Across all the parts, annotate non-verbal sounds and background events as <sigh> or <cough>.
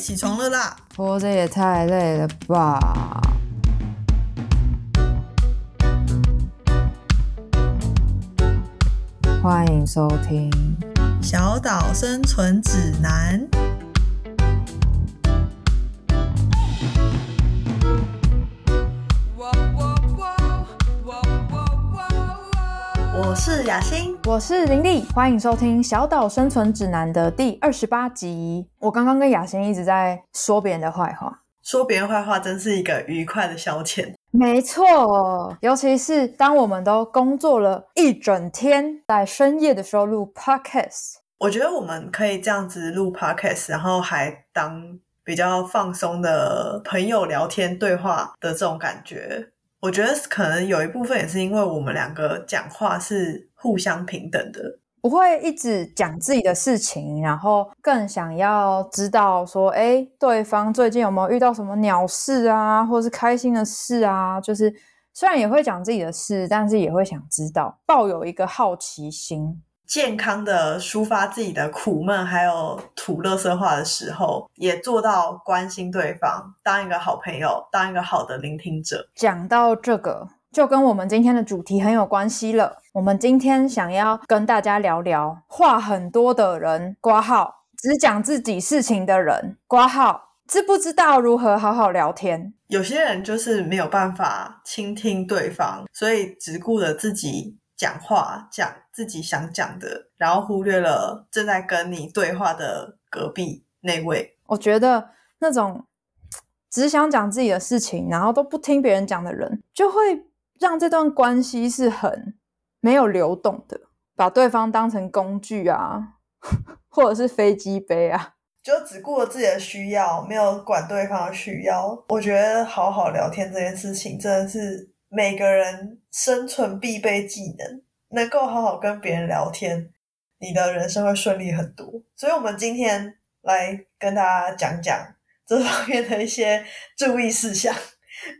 起床了啦！活着也太累了吧！欢迎收听《小岛生存指南》。雅欣，我是林丽，欢迎收听《小岛生存指南》的第二十八集。我刚刚跟雅欣一直在说别人的坏话，说别人坏话真是一个愉快的消遣。没错，尤其是当我们都工作了一整天，在深夜的时候录 podcast，我觉得我们可以这样子录 podcast，然后还当比较放松的朋友聊天对话的这种感觉。我觉得可能有一部分也是因为我们两个讲话是互相平等的，不会一直讲自己的事情，然后更想要知道说，哎，对方最近有没有遇到什么鸟事啊，或者是开心的事啊？就是虽然也会讲自己的事，但是也会想知道，抱有一个好奇心。健康的抒发自己的苦闷，还有吐乐色话的时候，也做到关心对方，当一个好朋友，当一个好的聆听者。讲到这个，就跟我们今天的主题很有关系了。我们今天想要跟大家聊聊话很多的人，挂号只讲自己事情的人，挂号知不知道如何好好聊天？有些人就是没有办法倾听对方，所以只顾着自己。讲话讲自己想讲的，然后忽略了正在跟你对话的隔壁那位。我觉得那种 <tsk> 只想讲自己的事情，然后都不听别人讲的人，就会让这段关系是很没有流动的，把对方当成工具啊，<laughs> 或者是飞机杯啊，就只顾了自己的需要，没有管对方的需要。我觉得好好聊天这件事情，真的是。每个人生存必备技能，能够好好跟别人聊天，你的人生会顺利很多。所以，我们今天来跟大家讲讲这方面的一些注意事项，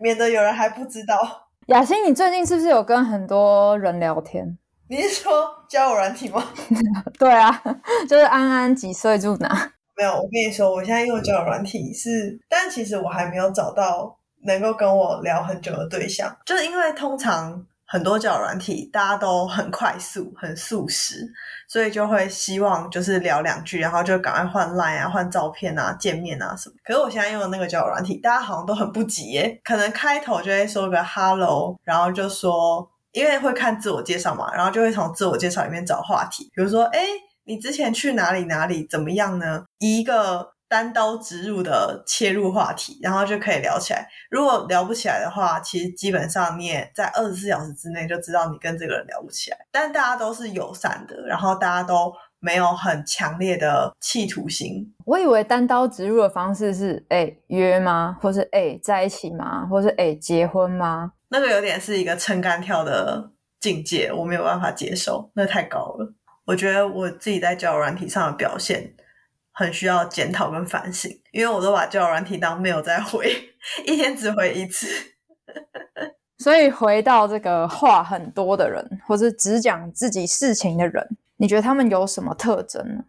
免得有人还不知道。雅欣，你最近是不是有跟很多人聊天？你是说交友软体吗？<laughs> 对啊，<laughs> 就是安安几岁住哪？没有，我跟你说，我现在用交友软体是，但其实我还没有找到。能够跟我聊很久的对象，就是因为通常很多交友软体大家都很快速、很速食，所以就会希望就是聊两句，然后就赶快换 line 啊、换照片啊、见面啊什么。可是我现在用的那个交友软体，大家好像都很不急耶，可能开头就会说个 hello，然后就说，因为会看自我介绍嘛，然后就会从自我介绍里面找话题，比如说，哎，你之前去哪里哪里怎么样呢？一个。单刀直入的切入话题，然后就可以聊起来。如果聊不起来的话，其实基本上你也在二十四小时之内就知道你跟这个人聊不起来。但大家都是友善的，然后大家都没有很强烈的企图心。我以为单刀直入的方式是哎约吗，或是哎在一起吗，或是哎结婚吗？那个有点是一个撑杆跳的境界，我没有办法接受，那太高了。我觉得我自己在交友软体上的表现。很需要检讨跟反省，因为我都把交友软体当没有在回，一天只回一次。<laughs> 所以回到这个话很多的人，或是只讲自己事情的人，你觉得他们有什么特征呢？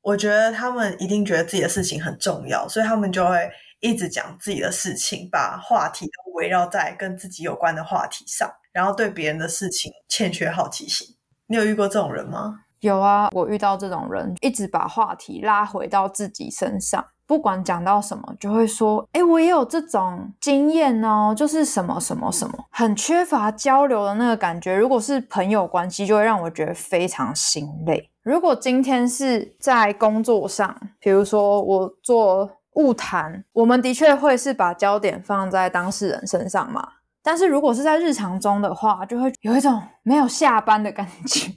我觉得他们一定觉得自己的事情很重要，所以他们就会一直讲自己的事情，把话题都围绕在跟自己有关的话题上，然后对别人的事情欠缺好奇心。你有遇过这种人吗？有啊，我遇到这种人，一直把话题拉回到自己身上，不管讲到什么，就会说：“哎，我也有这种经验哦，就是什么什么什么，很缺乏交流的那个感觉。如果是朋友关系，就会让我觉得非常心累。如果今天是在工作上，比如说我做物谈，我们的确会是把焦点放在当事人身上嘛。但是如果是在日常中的话，就会有一种没有下班的感觉。”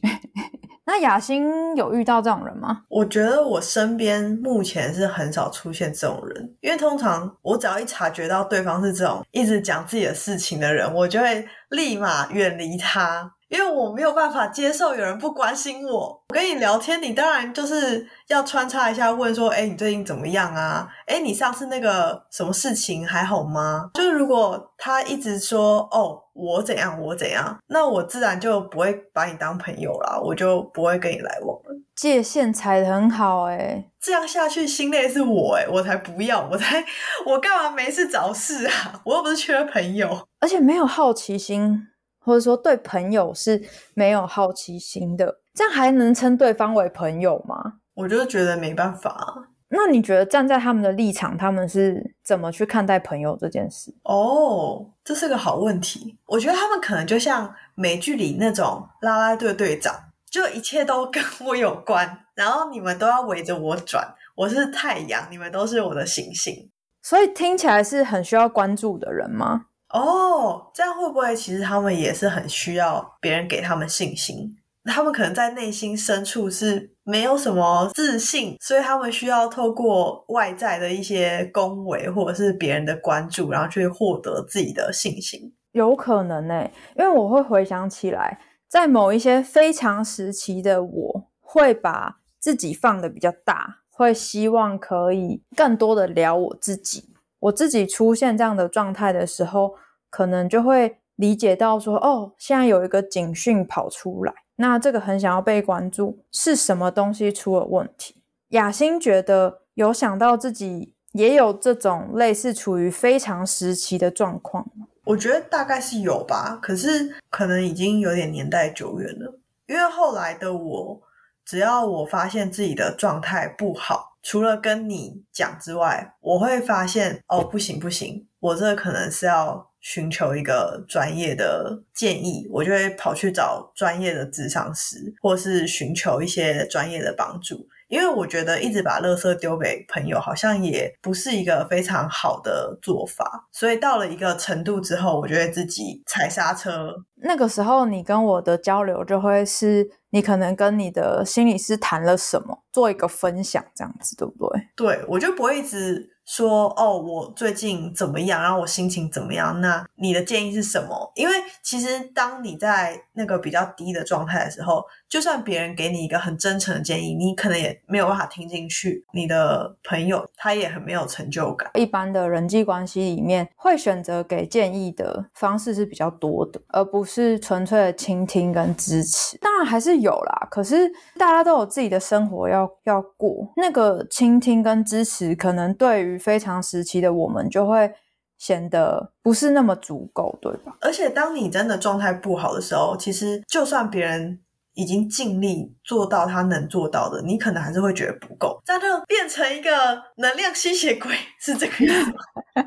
那雅欣有遇到这种人吗？我觉得我身边目前是很少出现这种人，因为通常我只要一察觉到对方是这种一直讲自己的事情的人，我就会立马远离他。因为我没有办法接受有人不关心我。我跟你聊天，你当然就是要穿插一下问说：“哎，你最近怎么样啊？哎，你上次那个什么事情还好吗？”就是如果他一直说：“哦，我怎样，我怎样”，那我自然就不会把你当朋友啦，我就不会跟你来往了。界限踩得很好哎，这样下去心累是我哎，我才不要，我才我干嘛没事找事啊？我又不是缺朋友，而且没有好奇心。或者说对朋友是没有好奇心的，这样还能称对方为朋友吗？我就觉得没办法。那你觉得站在他们的立场，他们是怎么去看待朋友这件事？哦，这是个好问题。我觉得他们可能就像美剧里那种啦啦队队长，就一切都跟我有关，然后你们都要围着我转。我是太阳，你们都是我的行星，所以听起来是很需要关注的人吗？哦，这样会不会其实他们也是很需要别人给他们信心？他们可能在内心深处是没有什么自信，所以他们需要透过外在的一些恭维或者是别人的关注，然后去获得自己的信心。有可能呢，因为我会回想起来，在某一些非常时期的我，会把自己放的比较大，会希望可以更多的聊我自己。我自己出现这样的状态的时候。可能就会理解到说，哦，现在有一个警讯跑出来，那这个很想要被关注，是什么东西出了问题？雅欣觉得有想到自己也有这种类似处于非常时期的状况吗？我觉得大概是有吧，可是可能已经有点年代久远了。因为后来的我，只要我发现自己的状态不好，除了跟你讲之外，我会发现哦，不行不行，我这可能是要。寻求一个专业的建议，我就会跑去找专业的智商师，或是寻求一些专业的帮助。因为我觉得一直把垃圾丢给朋友，好像也不是一个非常好的做法。所以到了一个程度之后，我就会自己踩刹车。那个时候，你跟我的交流就会是你可能跟你的心理师谈了什么，做一个分享，这样子，对不对？对，我就不会一直。说哦，我最近怎么样？然后我心情怎么样？那你的建议是什么？因为其实当你在那个比较低的状态的时候，就算别人给你一个很真诚的建议，你可能也没有办法听进去。你的朋友他也很没有成就感。一般的人际关系里面，会选择给建议的方式是比较多的，而不是纯粹的倾听跟支持。当然还是有啦，可是大家都有自己的生活要要过，那个倾听跟支持可能对于非常时期的我们就会显得不是那么足够，对吧？而且当你真的状态不好的时候，其实就算别人已经尽力做到他能做到的，你可能还是会觉得不够，这样就变成一个能量吸血鬼，是这个意思吗？<laughs>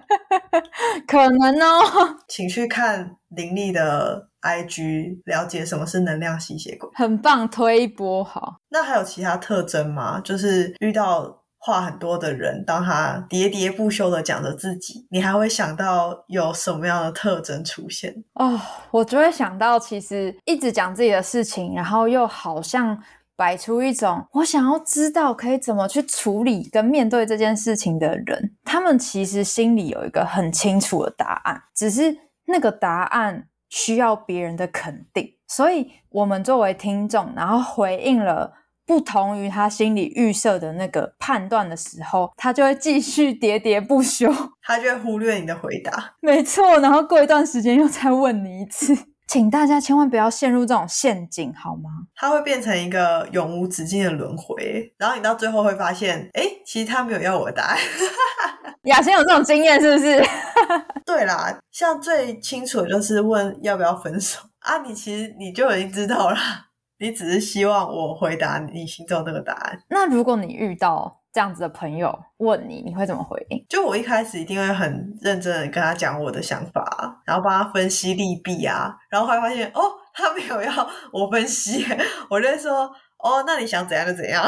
可能哦，请去看林立的 IG，了解什么是能量吸血鬼。很棒，推一波好。那还有其他特征吗？就是遇到。话很多的人，当他喋喋不休的讲着自己，你还会想到有什么样的特征出现？哦，我就会想到，其实一直讲自己的事情，然后又好像摆出一种我想要知道可以怎么去处理跟面对这件事情的人，他们其实心里有一个很清楚的答案，只是那个答案需要别人的肯定，所以我们作为听众，然后回应了。不同于他心里预设的那个判断的时候，他就会继续喋喋不休，<laughs> 他就会忽略你的回答。没错，然后过一段时间又再问你一次，请大家千万不要陷入这种陷阱，好吗？他会变成一个永无止境的轮回，然后你到最后会发现，哎，其实他没有要我的答案。<laughs> 雅欣有这种经验是不是？对啦，像最清楚的就是问要不要分手啊，你其实你就已经知道了。你只是希望我回答你心中那个答案。那如果你遇到这样子的朋友问你，你会怎么回应？就我一开始一定会很认真的跟他讲我的想法，然后帮他分析利弊啊。然后后来发现哦，他没有要我分析，<laughs> 我就说哦，那你想怎样就怎样。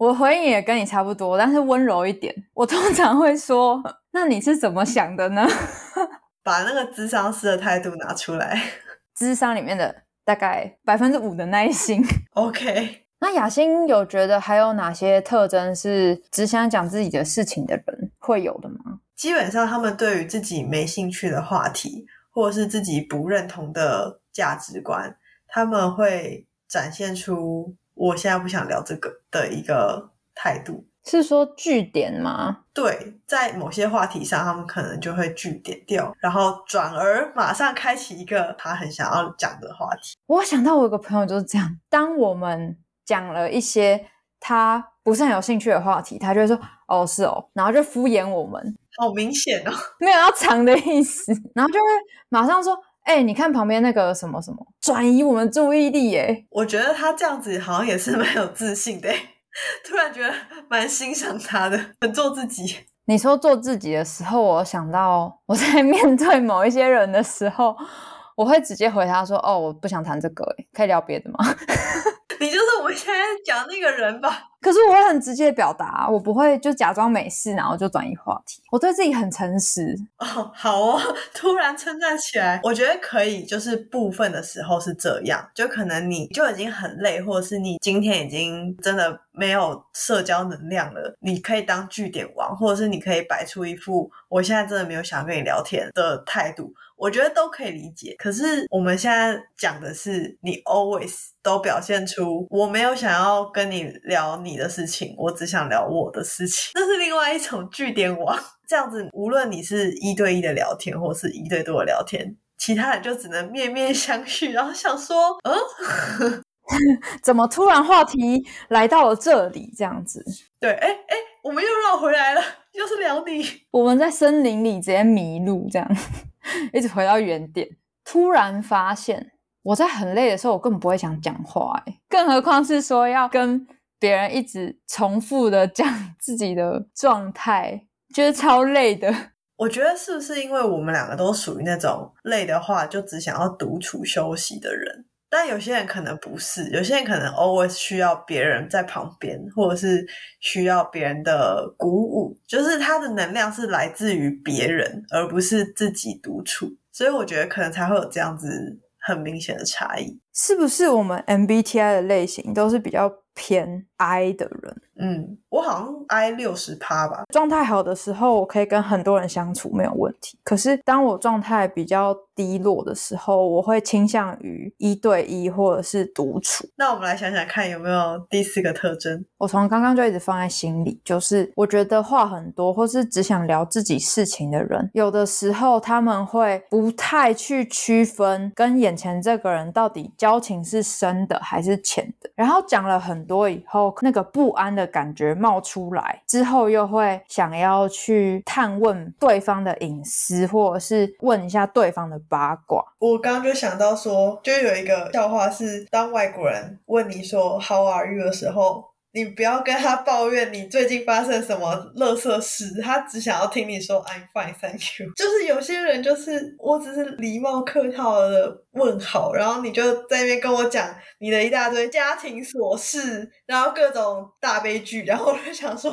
我回应也跟你差不多，但是温柔一点。我通常会说，<laughs> 那你是怎么想的呢？<laughs> 把那个智商师的态度拿出来，<laughs> 智商里面的。大概百分之五的耐心。OK，那雅欣有觉得还有哪些特征是只想讲自己的事情的人会有的吗？基本上，他们对于自己没兴趣的话题，或者是自己不认同的价值观，他们会展现出我现在不想聊这个的一个态度。是说据点吗？对，在某些话题上，他们可能就会据点掉，然后转而马上开启一个他很想要讲的话题。我想到我有个朋友就是这样，当我们讲了一些他不是很有兴趣的话题，他就会说：“哦，是哦。”然后就敷衍我们，好明显哦，<laughs> 没有要藏的意思，然后就会马上说：“哎、你看旁边那个什么什么，转移我们注意力。”耶，我觉得他这样子好像也是蛮有自信的，<laughs> 突然觉得蛮欣赏他的，很做自己。你说做自己的时候，我想到我在面对某一些人的时候，我会直接回他说：“哦，我不想谈这个，哎，可以聊别的吗？” <laughs> 你就是我们现在讲那个人吧？可是我很直接表达，我不会就假装没事，然后就转移话题。我对自己很诚实。哦，好哦，<laughs> 突然称赞起来，我觉得可以。就是部分的时候是这样，就可能你就已经很累，或者是你今天已经真的没有社交能量了，你可以当据点王，或者是你可以摆出一副我现在真的没有想跟你聊天的态度。我觉得都可以理解，可是我们现在讲的是你 always 都表现出我没有想要跟你聊你的事情，我只想聊我的事情，这是另外一种据点王。这样子，无论你是一对一的聊天，或是一对多的聊天，其他人就只能面面相觑，然后想说，嗯，<laughs> 怎么突然话题来到了这里？这样子，对，哎哎，我们又绕回来了，又是聊你。我们在森林里直接迷路，这样 <laughs> 一直回到原点。突然发现，我在很累的时候，我根本不会想讲话，哎，更何况是说要跟别人一直重复的讲 <laughs> 自己的状态，觉得超累的。<laughs> 我觉得是不是因为我们两个都属于那种累的话就只想要独处休息的人？但有些人可能不是，有些人可能 always 需要别人在旁边，或者是需要别人的鼓舞，就是他的能量是来自于别人，而不是自己独处。所以我觉得可能才会有这样子很明显的差异。是不是我们 MBTI 的类型都是比较偏 I 的人？嗯，我好像 I 六十趴吧。状态好的时候，我可以跟很多人相处没有问题。可是当我状态比较低落的时候，我会倾向于一对一或者是独处。那我们来想想看，有没有第四个特征？我从刚刚就一直放在心里，就是我觉得话很多，或是只想聊自己事情的人，有的时候他们会不太去区分跟眼前这个人到底交情是深的还是浅的。然后讲了很多以后，那个不安的感觉冒出来之后，又会想要去探问对方的隐私，或者是问一下对方的八卦。我刚刚就想到说，就有一个笑话是，当外国人问你说 “How are you” 的时候，你不要跟他抱怨你最近发生什么乐色事，他只想要听你说 “I'm fine, thank you”。就是有些人就是我只是礼貌客套的问好，然后你就在那边跟我讲你的一大堆家庭琐事，然后各种大悲剧，然后我就想说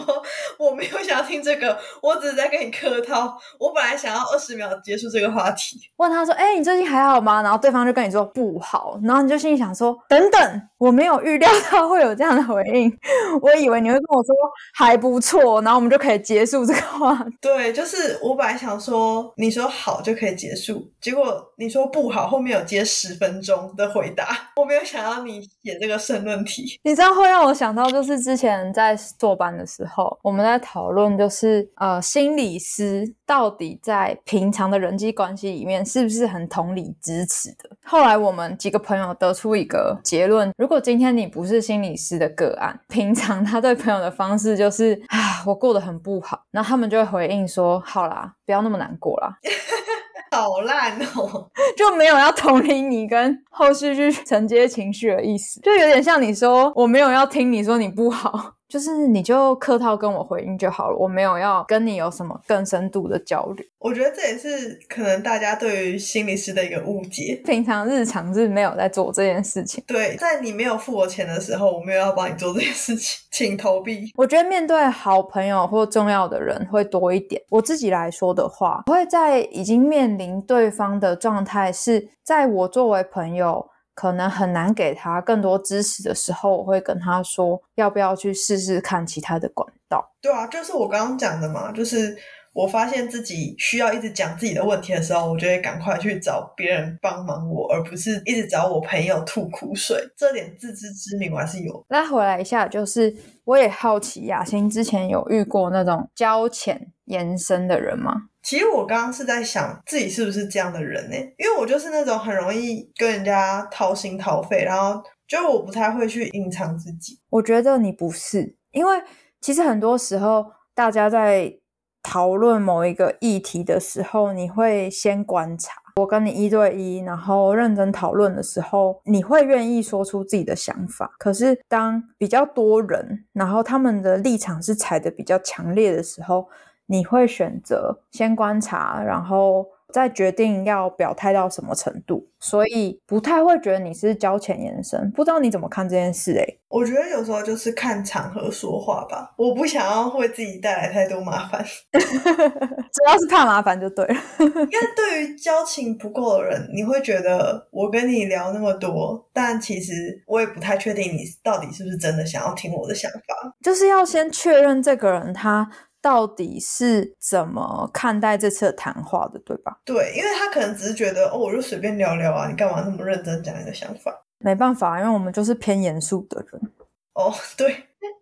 我没有想要听这个，我只是在跟你客套。我本来想要二十秒结束这个话题。问他说：“哎、你最近还好吗？”然后对方就跟你说不好，然后你就心里想说：“等等，我没有预料到会有这样的回应，我以为你会跟我说还不错，然后我们就可以结束这个话题。对，就是我本来想说，你说好就可以结束，结果你说不好，后面有接十分钟的回答，我没有想到你写这个申论题。你知道会让我想到，就是之前在坐班的时候，我们在讨论，就是呃，心理师到底在平常的人际关系里面是不是很同理支持的？后来我们几个朋友得出一个结论：如果今天你不是心理师的个案，平常他对朋友的方式就是啊，我过得很不好，然后他们就会回应说：好啦，不要那么难过啦。<laughs> 好烂哦！<laughs> 就没有要同理你跟后续去承接情绪的意思，就有点像你说我没有要听你说你不好，就是你就客套跟我回应就好了，我没有要跟你有什么更深度的交流。我觉得这也是可能大家对于心理师的一个误解。平常日常是没有在做这件事情。对，在你没有付我钱的时候，我没有要帮你做这件事情，请投币。我觉得面对好朋友或重要的人会多一点。我自己来说的话，我会在已经面临对方的状态是在我作为朋友。可能很难给他更多支持的时候，我会跟他说，要不要去试试看其他的管道。对啊，就是我刚刚讲的嘛，就是我发现自己需要一直讲自己的问题的时候，我就会赶快去找别人帮忙我，而不是一直找我朋友吐苦水。这点自知之明我还是有。那回来一下，就是我也好奇，雅欣之前有遇过那种交浅言深的人吗？其实我刚刚是在想自己是不是这样的人呢？因为我就是那种很容易跟人家掏心掏肺，然后就我不太会去隐藏自己。我觉得你不是，因为其实很多时候大家在讨论某一个议题的时候，你会先观察。我跟你一对一，然后认真讨论的时候，你会愿意说出自己的想法。可是当比较多人，然后他们的立场是踩的比较强烈的时候，你会选择先观察，然后再决定要表态到什么程度。所以不太会觉得你是交浅言深。不知道你怎么看这件事？诶我觉得有时候就是看场合说话吧。我不想要为自己带来太多麻烦，<laughs> 主要是怕麻烦就对了。因为对于交情不够的人，你会觉得我跟你聊那么多，但其实我也不太确定你到底是不是真的想要听我的想法。就是要先确认这个人他到底是怎么看待这次的谈话的，对吧？对，因为他可能只是觉得哦，我就随便聊聊啊，你干嘛那么认真讲你的想法？没办法，因为我们就是偏严肃的人。哦，<laughs> 对，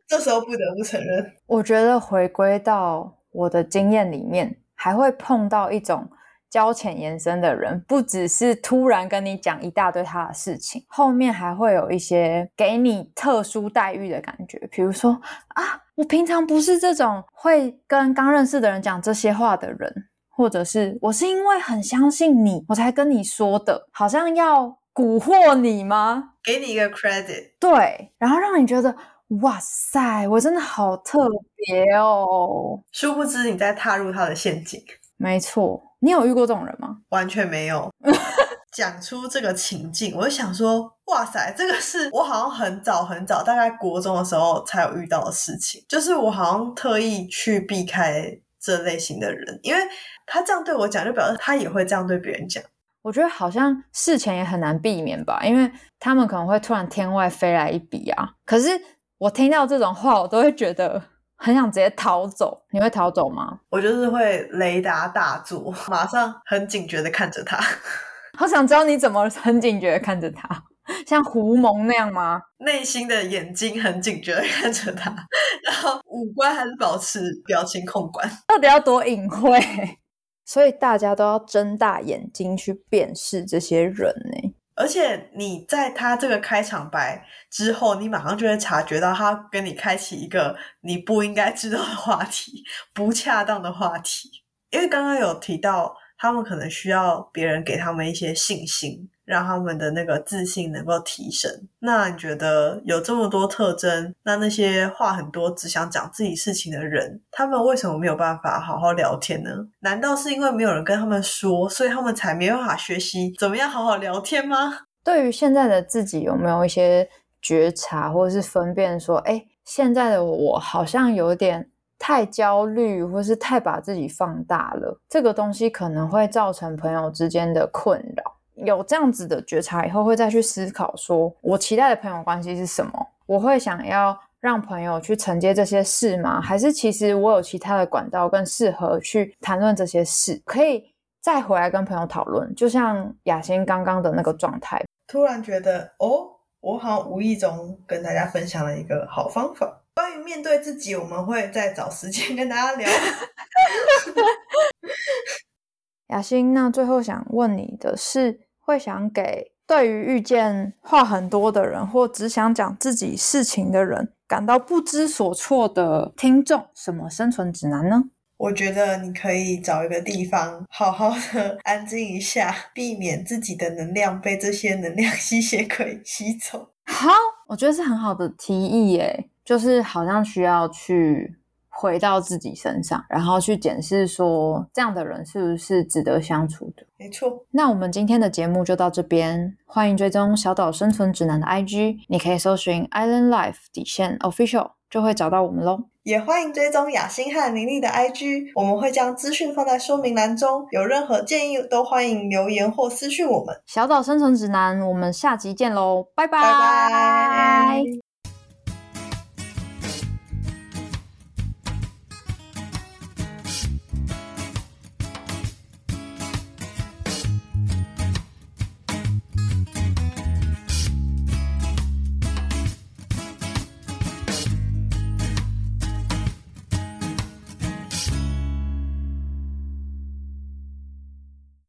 这时候不得不承认，我觉得回归到我的经验里面，还会碰到一种交浅言深的人，不只是突然跟你讲一大堆他的事情，后面还会有一些给你特殊待遇的感觉，比如说啊，我平常不是这种会跟刚认识的人讲这些话的人，或者是我是因为很相信你，我才跟你说的，好像要蛊惑你吗？给你一个 credit。对，然后让你觉得哇塞，我真的好特别哦。殊不知你在踏入他的陷阱，没错，你有遇过这种人吗？完全没有。<laughs> 讲出这个情境，我就想说，哇塞，这个是我好像很早很早，大概国中的时候才有遇到的事情，就是我好像特意去避开这类型的人，因为他这样对我讲，就表示他也会这样对别人讲。我觉得好像事前也很难避免吧，因为他们可能会突然天外飞来一笔啊。可是我听到这种话，我都会觉得很想直接逃走。你会逃走吗？我就是会雷达大作，马上很警觉的看着他，<laughs> 好想知道你怎么很警觉的看着他，像胡蒙那样吗？内心的眼睛很警觉的看着他，然后五官还是保持表情控管。到底要多隐晦？<laughs> 所以大家都要睁大眼睛去辨识这些人呢。而且你在他这个开场白之后，你马上就会察觉到他跟你开启一个你不应该知道的话题，不恰当的话题。因为刚刚有提到，他们可能需要别人给他们一些信心。让他们的那个自信能够提升。那你觉得有这么多特征，那那些话很多、只想讲自己事情的人，他们为什么没有办法好好聊天呢？难道是因为没有人跟他们说，所以他们才没办法学习怎么样好好聊天吗？对于现在的自己，有没有一些觉察或者是分辨，说，哎，现在的我好像有点太焦虑，或是太把自己放大了，这个东西可能会造成朋友之间的困扰。有这样子的觉察以后，会再去思考，说我期待的朋友关系是什么？我会想要让朋友去承接这些事吗？还是其实我有其他的管道更适合去谈论这些事？可以再回来跟朋友讨论。就像雅欣刚刚的那个状态，突然觉得哦，我好像无意中跟大家分享了一个好方法。关于面对自己，我们会再找时间跟大家聊。<laughs> 雅欣，那最后想问你的是。会想给对于遇见话很多的人，或只想讲自己事情的人，感到不知所措的听众，什么生存指南呢？我觉得你可以找一个地方，好好的安静一下，避免自己的能量被这些能量吸血鬼吸走。好，我觉得是很好的提议耶，就是好像需要去。回到自己身上，然后去检视说这样的人是不是值得相处的。没错，那我们今天的节目就到这边。欢迎追踪小岛生存指南的 IG，你可以搜寻 Island Life 底线 Official 就会找到我们喽。也欢迎追踪雅欣和妮妮的 IG，我们会将资讯放在说明栏中。有任何建议都欢迎留言或私讯我们。小岛生存指南，我们下集见喽，拜拜。